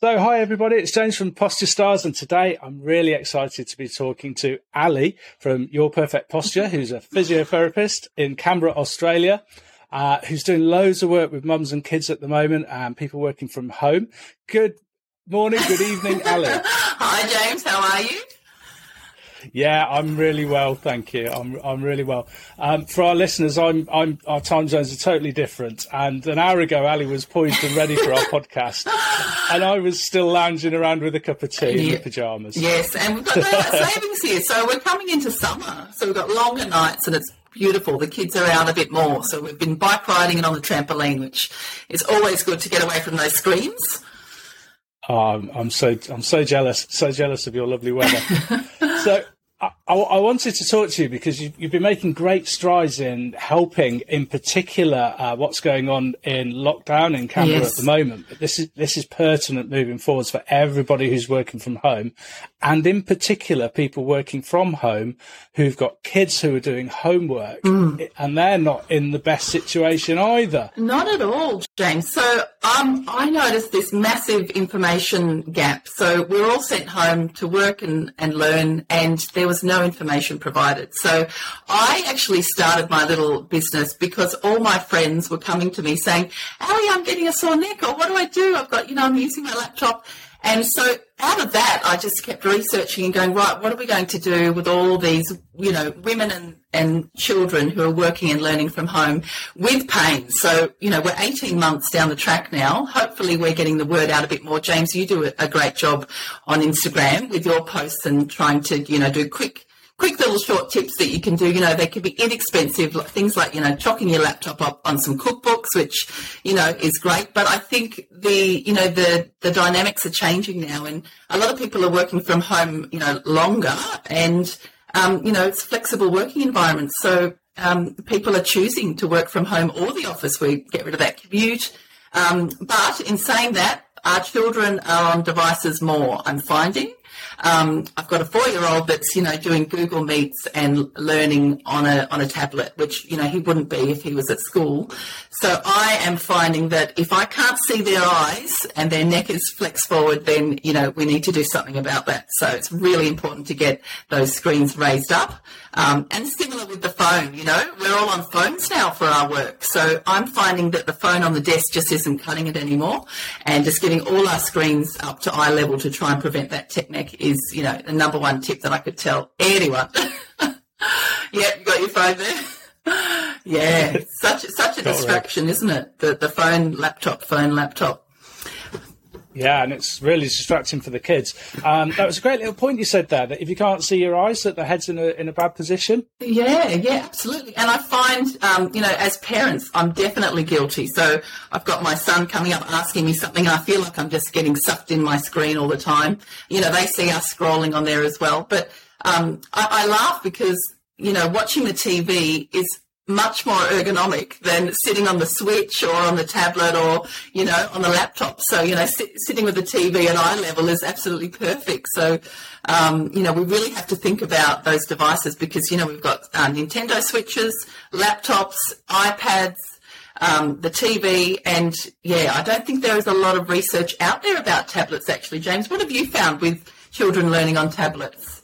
So, hi everybody, it's James from Posture Stars, and today I'm really excited to be talking to Ali from Your Perfect Posture, who's a physiotherapist in Canberra, Australia, uh, who's doing loads of work with mums and kids at the moment and people working from home. Good morning, good evening, Ali. hi, James, how are you? Yeah, I'm really well, thank you. I'm I'm really well. Um, for our listeners, I'm I'm our time zones are totally different. And an hour ago, Ali was poised and ready for our podcast, and I was still lounging around with a cup of tea yeah. in pajamas. Yes, and we've got daylight savings here, so we're coming into summer. So we've got longer nights, and it's beautiful. The kids are out a bit more, so we've been bike riding and on the trampoline, which is always good to get away from those screens. Oh, I'm so I'm so jealous, so jealous of your lovely weather. so I, I, wanted to talk to you because you, have been making great strides in helping, in particular, uh, what's going on in lockdown in Canberra yes. at the moment. But this is this is pertinent moving forwards for everybody who's working from home, and in particular, people working from home who've got kids who are doing homework, mm. and they're not in the best situation either. Not at all, James. So um, I noticed this massive information gap. So we're all sent home to work and, and learn, and there was no information provided. So I actually started my little business because all my friends were coming to me saying, Ali, I'm getting a sore neck, or what do I do? I've got, you know, I'm using my laptop. And so out of that, I just kept researching and going, right, what are we going to do with all these, you know, women and, and children who are working and learning from home with pain? So, you know, we're 18 months down the track now. Hopefully we're getting the word out a bit more. James, you do a great job on Instagram with your posts and trying to, you know, do quick quick little short tips that you can do. You know, they can be inexpensive, things like, you know, chalking your laptop up on some cookbooks, which, you know, is great. But I think the, you know, the, the dynamics are changing now and a lot of people are working from home, you know, longer and, um, you know, it's flexible working environments. So, um, people are choosing to work from home or the office. We get rid of that commute. Um, but in saying that, our children are on devices more, I'm finding. Um, I've got a four-year-old that's you know doing Google Meets and learning on a on a tablet, which you know he wouldn't be if he was at school. So I am finding that if I can't see their eyes and their neck is flexed forward, then you know we need to do something about that. So it's really important to get those screens raised up. Um, and similar with the phone, you know, we're all on phones now for our work. So I'm finding that the phone on the desk just isn't cutting it anymore, and just getting all our screens up to eye level to try and prevent that tech neck is, you know, the number one tip that I could tell anyone. yep, you got your phone there. yeah, such such a distraction, isn't it? The the phone, laptop, phone, laptop. Yeah, and it's really distracting for the kids. Um, that was a great little point you said there that if you can't see your eyes, that the head's in a in a bad position. Yeah, yeah, absolutely. And I find, um, you know, as parents, I'm definitely guilty. So I've got my son coming up asking me something, and I feel like I'm just getting sucked in my screen all the time. You know, they see us scrolling on there as well. But um, I, I laugh because you know, watching the TV is much more ergonomic than sitting on the switch or on the tablet or you know on the laptop so you know sit, sitting with the tv at eye level is absolutely perfect so um, you know we really have to think about those devices because you know we've got uh, nintendo switches laptops ipads um, the TV, and yeah, I don't think there is a lot of research out there about tablets actually. James, what have you found with children learning on tablets?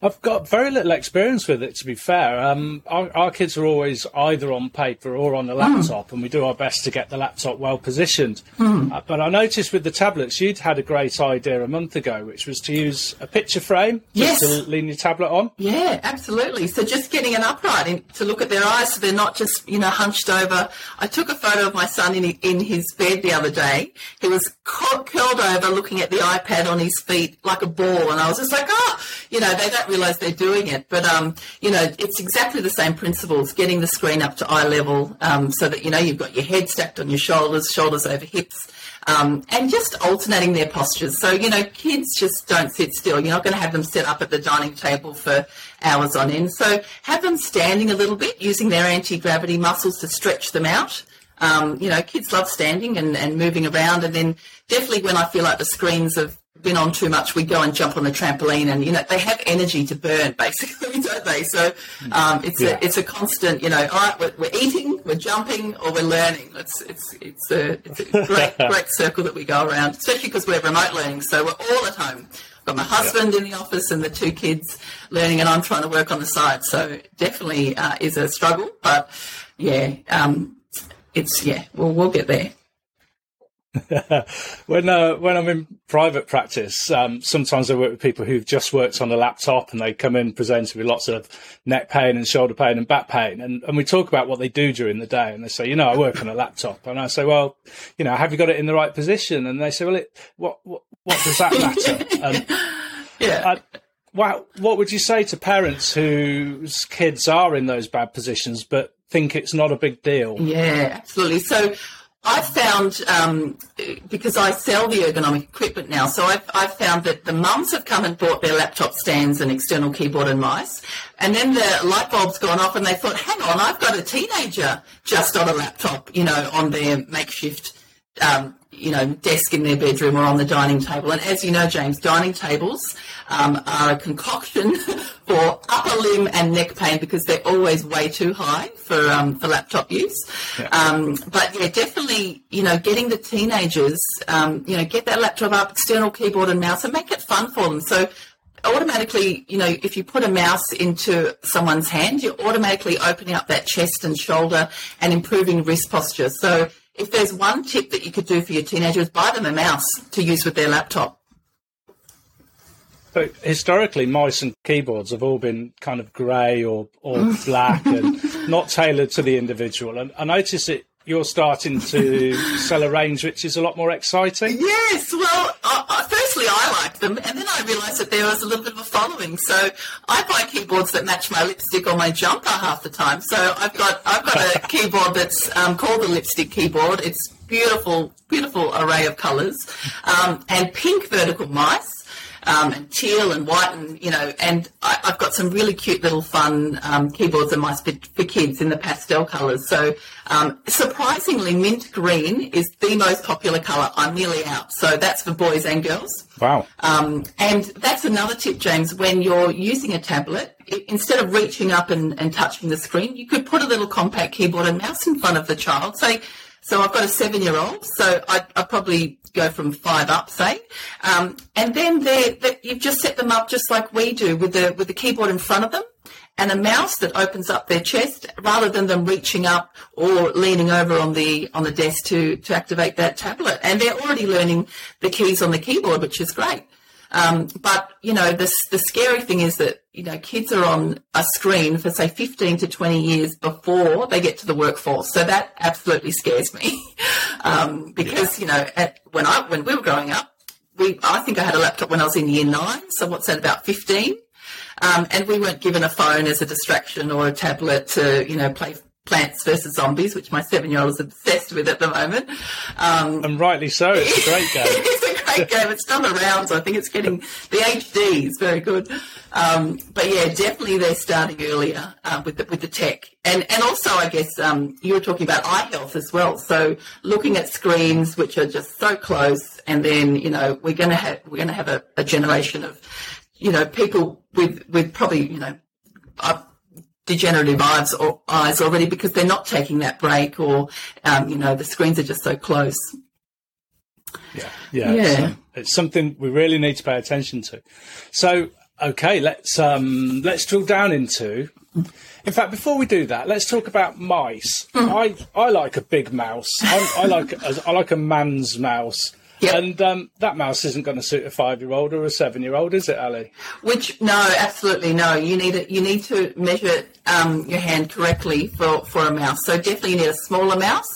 I've got very little experience with it, to be fair. Um, our, our, kids are always either on paper or on the hmm. laptop, mm. and we do our best to get the laptop well positioned. Mm. Uh, but I noticed with the tablets, you'd had a great idea a month ago, which was to use a picture frame yes. to lean your tablet on. Yeah, absolutely. So just getting an upright in, to look at their eyes, so they're not just you know hunched over. I took a photo of my son in in his bed the other day. He was curled over, looking at the iPad on his feet like a ball, and I was just like, oh, you know, they don't realise they're doing it. But um, you know, it's exactly the same principles: getting the screen up to eye level, um, so that you know you've got your head stacked on your shoulders, shoulders over hips. Um, and just alternating their postures. So, you know, kids just don't sit still. You're not going to have them sit up at the dining table for hours on end. So, have them standing a little bit using their anti gravity muscles to stretch them out. Um, you know, kids love standing and, and moving around. And then definitely when I feel like the screens have been on too much, we go and jump on the trampoline, and you know they have energy to burn, basically, don't they? So um, it's yeah. a it's a constant, you know. All right, we're, we're, eating, we're jumping, or we're learning. It's it's it's a, it's a great great circle that we go around, especially because we're remote learning, so we're all at home. I've got my husband yeah. in the office and the two kids learning, and I'm trying to work on the side. So definitely uh, is a struggle, but yeah, um, it's yeah, we'll we'll get there. When uh, when I'm in private practice, um, sometimes I work with people who've just worked on a laptop and they come in presented with lots of neck pain and shoulder pain and back pain, and, and we talk about what they do during the day, and they say, you know, I work on a laptop, and I say, well, you know, have you got it in the right position? And they say, well, it, what what what does that matter? and, yeah. I, wow, what would you say to parents whose kids are in those bad positions but think it's not a big deal? Yeah, absolutely. So I've found, um, because I sell the ergonomic equipment now, so I've, I've found that the mums have come and bought their laptop stands and external keyboard and mice, and then the light bulb's gone off and they thought, hang on, I've got a teenager just on a laptop, you know, on their makeshift um, you know, desk in their bedroom or on the dining table. And as you know, James, dining tables um, are a concoction for upper limb and neck pain because they're always way too high for um, for laptop use. Yeah. Um, but yeah, definitely, you know, getting the teenagers, um, you know, get that laptop up, external keyboard and mouse, and make it fun for them. So automatically, you know, if you put a mouse into someone's hand, you're automatically opening up that chest and shoulder and improving wrist posture. So if there's one tip that you could do for your teenagers, buy them a mouse to use with their laptop. But historically, mice and keyboards have all been kind of grey or, or black and not tailored to the individual. And I notice it you're starting to sell a range which is a lot more exciting. Yes, well, uh, firstly, I like them, and then I realised that there was a little bit of a following. So I buy keyboards that match my lipstick or my jumper half the time. So I've got I've got a keyboard that's um, called the lipstick keyboard. It's beautiful, beautiful array of colours, um, and pink vertical mice um, and teal and white, and you know, and I, have got some really cute little fun um, keyboards and mice for, for, kids in the pastel colours. So um, surprisingly, mint green is the most popular colour. I'm nearly out, so that's for boys and girls. Wow! Um, and that's another tip, James. When you're using a tablet, it, instead of reaching up and, and touching the screen, you could put a little compact keyboard and mouse in front of the child. Say so I've got a seven-year-old, so I, I probably go from five up, say, um, and then they you've just set them up just like we do with the with the keyboard in front of them and a mouse that opens up their chest rather than them reaching up or leaning over on the on the desk to to activate that tablet. And they're already learning the keys on the keyboard, which is great. Um, but you know, the the scary thing is that you know kids are on a screen for say 15 to 20 years before they get to the workforce. So that absolutely scares me um, because yeah. you know, at, when I when we were growing up, we I think I had a laptop when I was in year nine. So what's that about 15? Um, and we weren't given a phone as a distraction or a tablet to you know play Plants vs Zombies, which my seven-year-old is obsessed with at the moment. Um, and rightly so. It's a great game. game. It's done the rounds. I think it's getting the HD is very good. Um, but yeah, definitely they're starting earlier uh, with the with the tech, and and also I guess um, you were talking about eye health as well. So looking at screens which are just so close, and then you know we're going to have we're to have a, a generation of you know people with with probably you know. Uh, degenerative eyes, or eyes already because they're not taking that break or, um, you know, the screens are just so close. Yeah, yeah, yeah. It's, um, it's, something we really need to pay attention to. So, okay, let's um, let's drill down into. In fact, before we do that, let's talk about mice. Mm. I I like a big mouse. I, I like I like a man's mouse. Yep. And um, that mouse isn't going to suit a five-year-old or a seven-year-old, is it, Ali? Which no, absolutely no. You need it. You need to measure um, your hand correctly for, for a mouse. So definitely you need a smaller mouse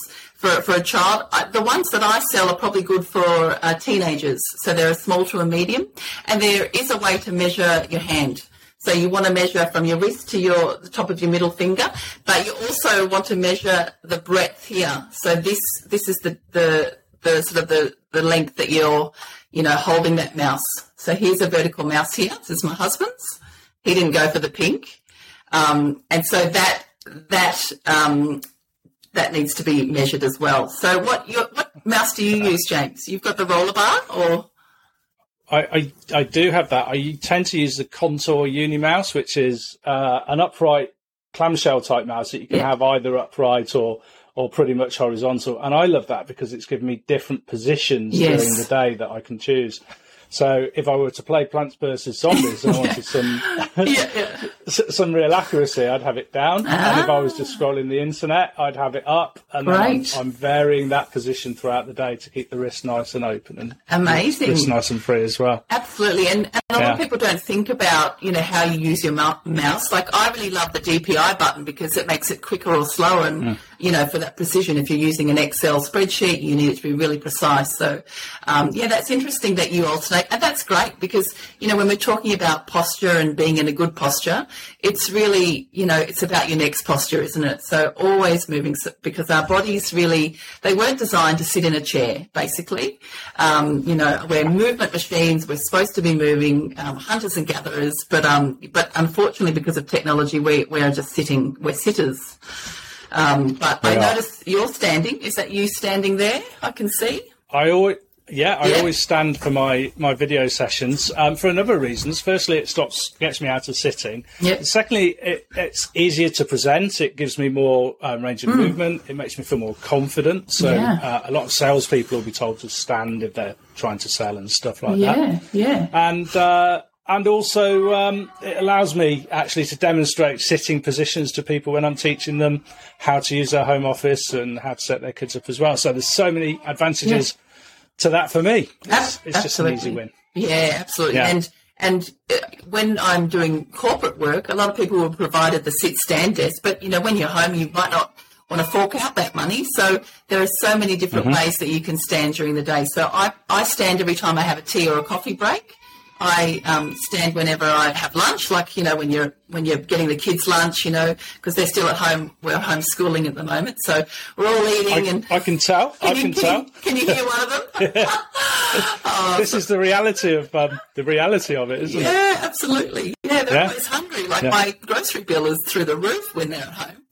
for for a child. I, the ones that I sell are probably good for uh, teenagers. So they're a small to a medium, and there is a way to measure your hand. So you want to measure from your wrist to your the top of your middle finger, but you also want to measure the breadth here. So this this is the the the sort of the, the length that you're, you know, holding that mouse. So here's a vertical mouse here. This is my husband's. He didn't go for the pink. Um, and so that, that, um, that needs to be measured as well. So what, what mouse do you use, James? You've got the roller bar or? I, I, I do have that. I tend to use the Contour Unimouse, which is uh, an upright clamshell type mouse that you can Yeah. have either upright or or pretty much horizontal. And I love that because it's given me different positions Yes. during the day that I can choose. So if I were to play Plants vs Zombies and I wanted some yeah, yeah. Some real accuracy, I'd have it down. And if I was just scrolling the internet, I'd have it up. And then I'm, I'm varying that position throughout the day to keep the wrist nice and open and Amazing. wrist nice and free as well. Absolutely, and, and a lot of people don't think about you know how you use your mouse. Like I really love the DPI button because it makes it quicker or slower, and Mm. you know for that precision. If you're using an Excel spreadsheet, you need it to be really precise. So um, yeah, that's interesting that you alternate, and that's great because you know when we're talking about posture and being in a good posture, it's really you know it's about your next posture, isn't it? So always moving because our bodies really they weren't designed to sit in a chair. Basically, um, you know we're movement machines. We're supposed to be moving, um, hunters and gatherers, but um, but unfortunately because of technology, we we are just sitting. We're sitters. Um, but I notice you're standing. Is that you standing there? I can see. I always, yeah, I Yeah. always stand for my, my video sessions um, for a number of reasons. Firstly, it stops gets me out of sitting. Yep. Secondly, it, it's easier to present. It gives me more um, range of movement. It makes me feel more confident. So. Yeah. uh, a lot of salespeople will be told to stand if they're trying to sell and stuff like that Yeah, yeah. and uh, and also um, it allows me actually to demonstrate sitting positions to people when I'm teaching them how to use their home office and how to set their kids up as well. So there's so many advantages to that for me. It's, it's just an easy win. Yeah, absolutely. Yeah. And and uh, when I'm doing corporate work, a lot of people were provided the sit stand desk, but you know when you're home, you might not want to fork out that money. So there are so many different Mm-hmm. ways that you can stand during the day. So I I stand every time I have a tea or a coffee break. I um, stand whenever I have lunch, like you know when you're when you're getting the kids lunch, you know, because they're still at home. We're homeschooling at the moment, so we're all eating. and I can tell. I you- can tell. You, can you hear one of them? This is the reality of um, the reality of it, isn't it? Yeah, absolutely. Yeah, they're Yeah. always hungry. Like Yeah. my grocery bill is through the roof when they're at home.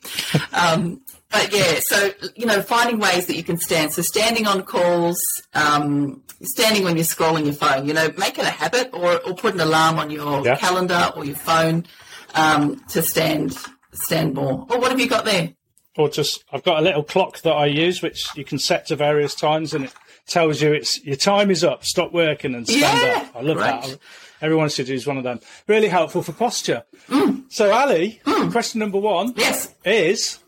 um, but yeah, so you know, finding ways that you can stand. So standing on calls, um, standing when you're scrolling your phone. You know, make it a habit, or or put an alarm on your Yeah. calendar or your phone um, to stand stand more. Or what have you got there? Or just I've got a little clock that I use, which you can set to various times, and it tells you it's your time is up. Stop working and stand Yeah, up. I love great. that. Everyone should use one of them. Really helpful for posture. Mm. So, Ali, question number one Yes. is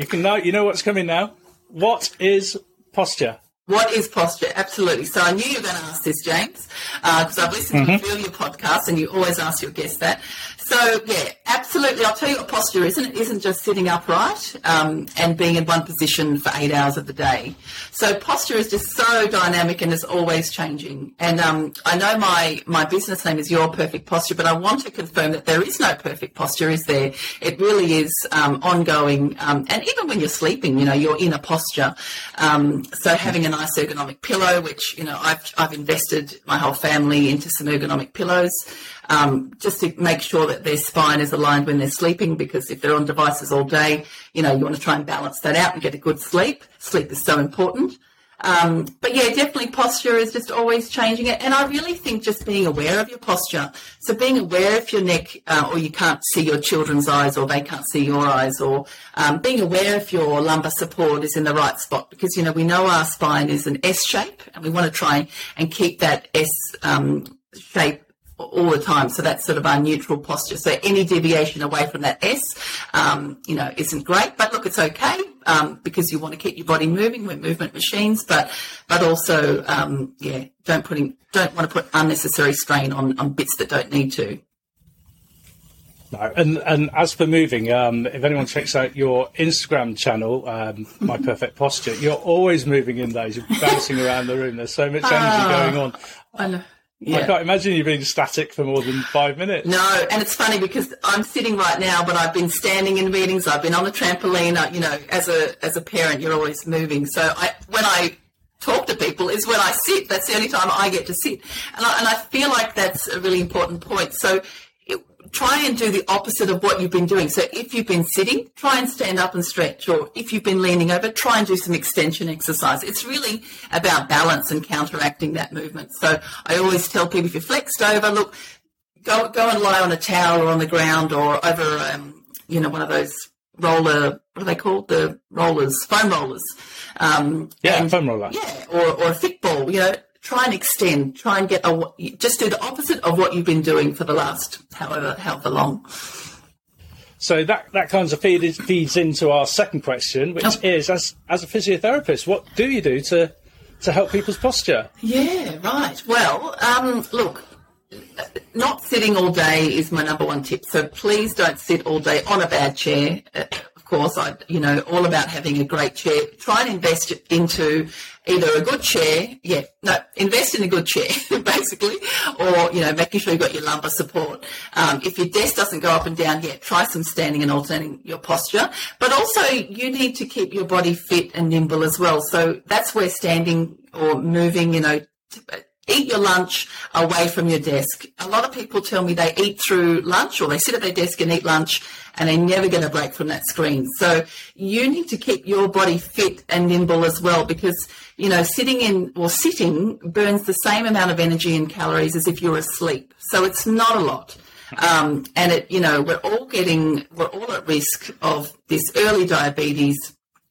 you can know you know what's coming now. What is posture? What is posture? Absolutely. So I knew you were going to ask this, James, uh, because I've listened to mm-hmm. a few of your podcasts, and you always ask your guests that. So yeah, absolutely. I'll tell you what posture isn't. It isn't just sitting upright um, and being in one position for eight hours of the day. So posture is just so dynamic and is always changing. And um, I know my my business name is Your Perfect Posture, but I want to confirm that there is no perfect posture, is there? It really is um, ongoing. Um, and even when you're sleeping, you know, you're in a posture. Um, so having a nice ergonomic pillow, which you know I've I've invested my whole family into some ergonomic pillows, um, just to make sure that their spine is aligned when they're sleeping. Because if they're on devices all day, you know, you want to try and balance that out and get a good sleep. Sleep is so important. Um, but yeah, definitely posture is just always changing it. And I really think just being aware of your posture. So being aware if your neck, uh, or you can't see your children's eyes or they can't see your eyes or, um, being aware if your lumbar support is in the right spot because, you know, we know our spine is an S shape and we want to try and keep that S, um, shape all the time. So that's sort of our neutral posture. So any deviation away from that S, um, you know, isn't great. But look, it's okay um, because you want to keep your body moving. We're movement machines, but but also, um, yeah, don't putting don't want to put unnecessary strain on on bits that don't need to. No, and and as for moving, um, if anyone checks out your Instagram channel, um, My Perfect Posture, you're always moving in those. You're bouncing around the room. There's so much energy going on. I. I can't imagine you being static for more than five minutes. No, and it's funny because I'm sitting right now, but I've been standing in meetings. I've been on a trampoline. I, you know, as a as a parent, you're always moving. So I, when I talk to people, is when I sit. That's the only time I get to sit, and I, and I feel like that's a really important point. So. Try and do the opposite of what you've been doing. So if you've been sitting, try and stand up and stretch, or if you've been leaning over, try and do some extension exercise. It's really about balance and counteracting that movement. So I always tell people if you're flexed over, look, go go and lie on a towel or on the ground or over, um, you know, one of those roller, what are they called? The rollers, foam rollers. Um, yeah, foam roller. Yeah, or, or a thick ball, you know, try and extend, try and get a, just do the opposite of what you've been doing for the last however however long. So that that kind of feeds feeds into our second question, which oh. is as as a physiotherapist, what do you do to to help people's posture? Yeah, right. Well, um, look, not sitting all day is my number one tip. So please don't sit all day on a bad chair course, I, you know, all about having a great chair. Try and invest into either a good chair, yeah, no, invest in a good chair, basically, or, you know, making sure you've got your lumbar support. Um, if your desk doesn't go up and down yet, try some standing and alternating your posture. But also, you need to keep your body fit and nimble as well. So that's where standing or moving, you know, eat your lunch away from your desk. A lot of people tell me they eat through lunch or they sit at their desk and eat lunch and they never get a break from that screen. So you need to keep your body fit and nimble as well because, you know, sitting in or sitting burns the same amount of energy and calories as if you're asleep. So it's not a lot. Um, and it, you know, we're all getting, we're all at risk of this early diabetes,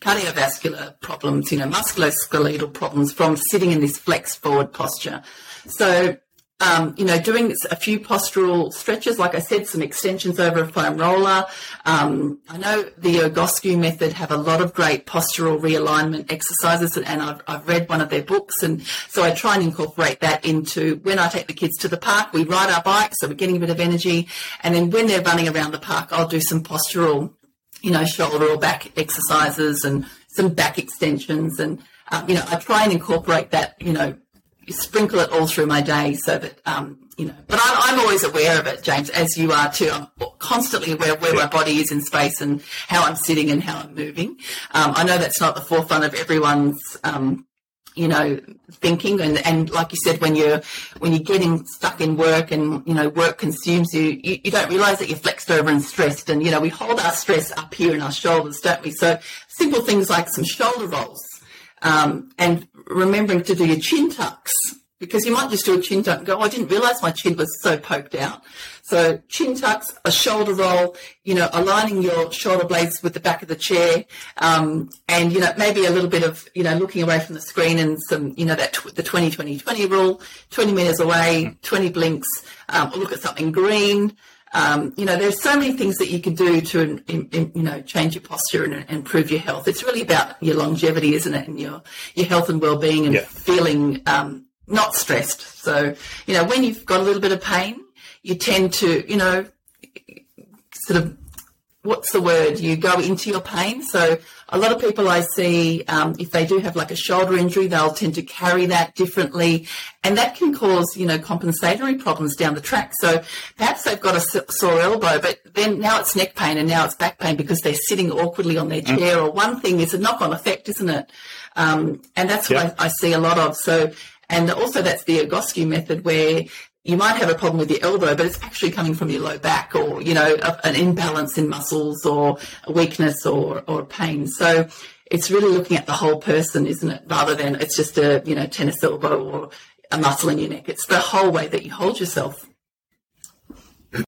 cardiovascular problems, you know, musculoskeletal problems from sitting in this flexed forward posture. So, um, you know, doing a few postural stretches, like I said, some extensions over a foam roller. Um, I know the Egoscue method have a lot of great postural realignment exercises, and I've, I've, read one of their books, and so I try and incorporate that into when I take the kids to the park. We ride our bikes, so we're getting a bit of energy, and then when they're running around the park, I'll do some postural you know, shoulder or back exercises and some back extensions. And, um, you know, I try and incorporate that, you know, sprinkle it all through my day so that, um, you know, but I'm, I'm, always aware of it, James, as you are too. I'm constantly aware of where my body is in space and how I'm sitting and how I'm moving. Um, I know that's not the forefront of everyone's, um, you know, thinking and, and like you said, when you're when you're getting stuck in work and you know work consumes you, you, you don't realise that you're flexed over and stressed. And you know, we hold our stress up here in our shoulders, don't we? So simple things like some shoulder rolls, um, and remembering to do your chin tucks because you might just do a chin tuck and go, oh, I didn't realise my chin was so poked out. So chin tucks, a shoulder roll, you know, aligning your shoulder blades with the back of the chair, um, and you know maybe a little bit of you know looking away from the screen and some you know that tw- the 20 20 20 rule, 20 meters away, 20 blinks, um, or look at something green. Um, you know, there's so many things that you can do to, in, in, you know, change your posture and, and, improve your health. It's really about your longevity, isn't it, and your your health and well-being and yeah. feeling um, not stressed. So, you know, when you've got a little bit of pain, you tend to, you know, sort of, what's the word? You go into your pain. So a lot of people I see, um, if they do have like a shoulder injury, they'll tend to carry that differently. And that can cause, you know, compensatory problems down the track. So perhaps they've got a sore elbow, but then now it's neck pain and now it's back pain because they're sitting awkwardly on their chair. Mm. Or one thing is a knock on effect, isn't it? Um, and that's what I, I see a lot of. So and also that's the Egoscue method where you might have a problem with your elbow, but it's actually coming from your low back or, you know, a, an imbalance in muscles or a weakness or, or pain. So it's really looking at the whole person, isn't it? Rather than it's just a, you know, tennis elbow or a muscle in your neck. It's the whole way that you hold yourself.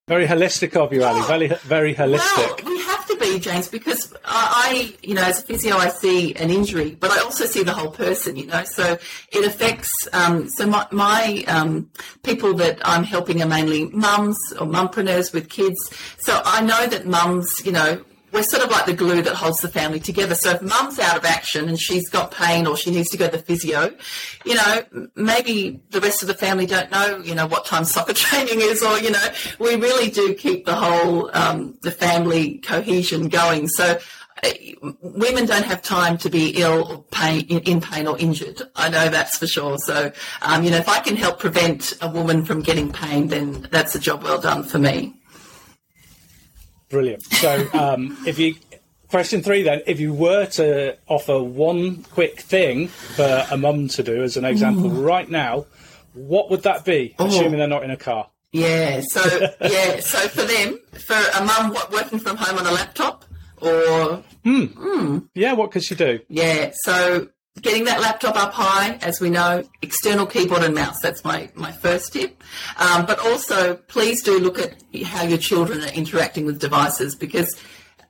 Very holistic of you, Ali. Oh, very, very holistic. Well, we have to be, James, because I, you know, as a physio, I see an injury, but I also see the whole person, you know. So it affects. Um, so my, my um, people that I'm helping are mainly mums or mumpreneurs with kids. So I know that mums, you know, we're sort of like the glue that holds the family together. So if mum's out of action and she's got pain or she needs to go to the physio, you know, maybe the rest of the family don't know, you know, what time soccer training is or, you know, we really do keep the whole, um, the family cohesion going. So uh, women don't have time to be ill or pain, in pain or injured. I know that's for sure. So, um, you know, if I can help prevent a woman from getting pain, then that's a job well done for me. Brilliant. So, um, if you question three, then, if you were to offer one quick thing for a mum to do, as an example, Ooh. right now, what would that be? Oh. Assuming they're not in a car. Yeah. So yeah. So for them, for a mum working from home on a laptop, or Yeah, what could she do? yeah. So getting that laptop up high, as we know, external keyboard and mouse. That's my my first tip. Um, but also, please do look at how your children are interacting with devices because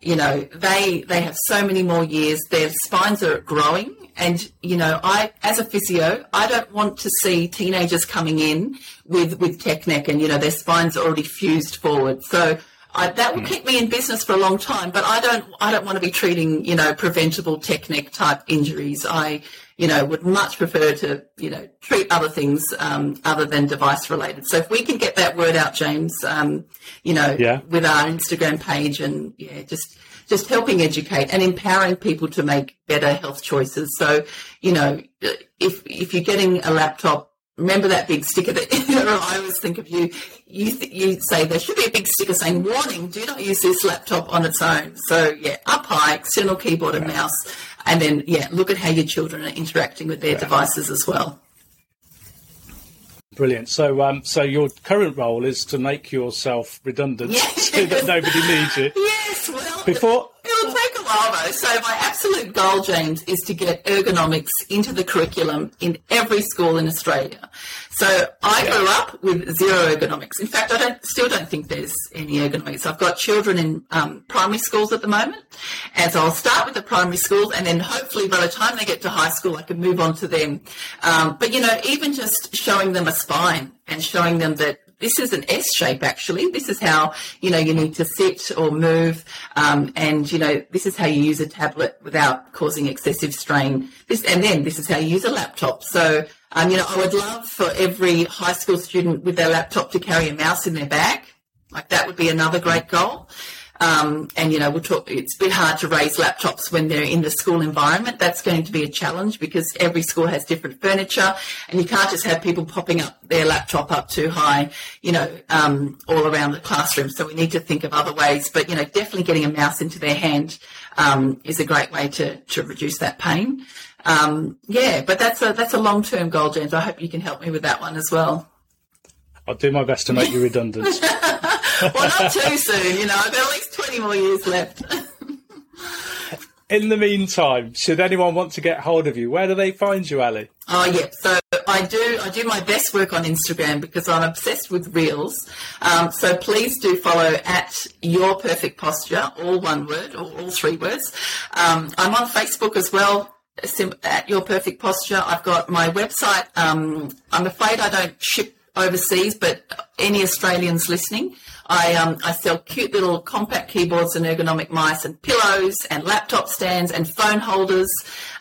you know they they have so many more years. Their spines are growing. And you know, I as a physio, I don't want to see teenagers coming in with with tech neck and you know their spines are already fused forward. So I, that will keep me in business for a long time, but I don't. I don't want to be treating, you know, preventable tech neck type injuries. I, you know, would much prefer to, you know, treat other things um, other than device related. So if we can get that word out, James, um, you know, Yeah. with our Instagram page and yeah, just just helping educate and empowering people to make better health choices. So, you know, if if you're getting a laptop remember that big sticker that I always think of you. You th- you say there should be a big sticker saying warning: do not use this laptop on its own. So yeah, up high, external keyboard and mouse, and then yeah, look at how your children are interacting with their devices as well. Brilliant. So, um, so your current role is to make yourself redundant Yes. so that nobody needs you. Yes, well, Before, It'll take a while though. So my absolute goal, James, is to get ergonomics into the curriculum in every school in Australia. So I grew up with zero ergonomics. In fact, I don't, still don't think there's any ergonomics. I've got children in um, primary schools at the moment, and so I'll start with the primary schools, and then hopefully by the time they get to high school, I can move on to them. Um, but you know, even just showing them a spine and showing them that this is an S shape actually. This is how you know you need to sit or move, um, and you know this is how you use a tablet without causing excessive strain. This and then this is how you use a laptop. So um, you know I would love for every high school student with their laptop to carry a mouse in their bag. Like that would be another great goal. Um, and you know, we'll talk, it's a bit hard to raise laptops when they're in the school environment. That's going to be a challenge because every school has different furniture, and you can't just have people popping up their laptop up too high, you know, um, all around the classroom. So we need to think of other ways. But you know, definitely getting a mouse into their hand um, is a great way to to reduce that pain. Um, yeah, but that's a that's a long term goal, James. I hope you can help me with that one as well. I'll do my best to make you redundant. Well, not too soon, you know. I've got at least twenty more years left. In the meantime, should anyone want to get hold of you, where do they find you, Ali? Oh yeah, so I do I do my best work on Instagram because I'm obsessed with reels. Um, so please do follow at Your Perfect Posture, all one word or all three words. Um, I'm on Facebook as well. sim- At Your Perfect Posture, I've got my website. Um, I'm afraid I don't ship overseas, but any Australians listening, I um, I sell cute little compact keyboards and ergonomic mice and pillows and laptop stands and phone holders.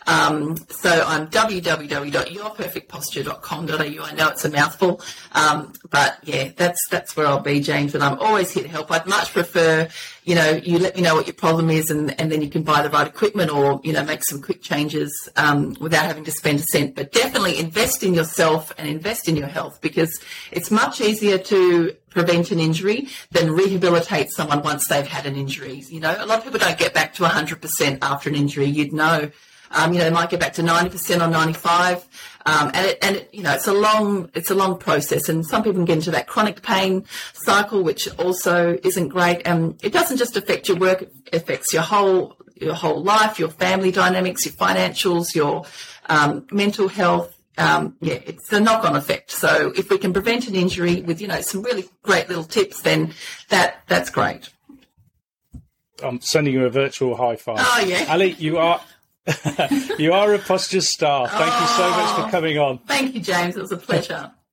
Um, so I'm www.yourperfectposture.com.au. I know it's a mouthful, um, but yeah, that's that's where I'll be, James. And I'm always here to help. I'd much prefer, you know, you let me know what your problem is, and, and then you can buy the right equipment or you know make some quick changes um, without having to spend a cent. But definitely invest in yourself and invest in your health because it's much easier to prevent an injury than rehabilitate someone once they've had an injury. You know, a lot of people don't get back to 100% after an injury. You'd know. Um, you know, they might get back to 90% or 95. Um, and it, and it, you know, it's a long, it's a long process. And some people can get into that chronic pain cycle, which also isn't great. And it doesn't just affect your work, it affects your whole, your whole life, your family dynamics, your financials, your, um, mental health. Um, yeah, it's a knock-on effect. So if we can prevent an injury with, you know, some really great little tips, then that, that's great. I'm sending you a virtual high five. Oh, yeah. Ali, you are you are a posture star. Thank you so much for coming on. Thank you, James. It was a pleasure.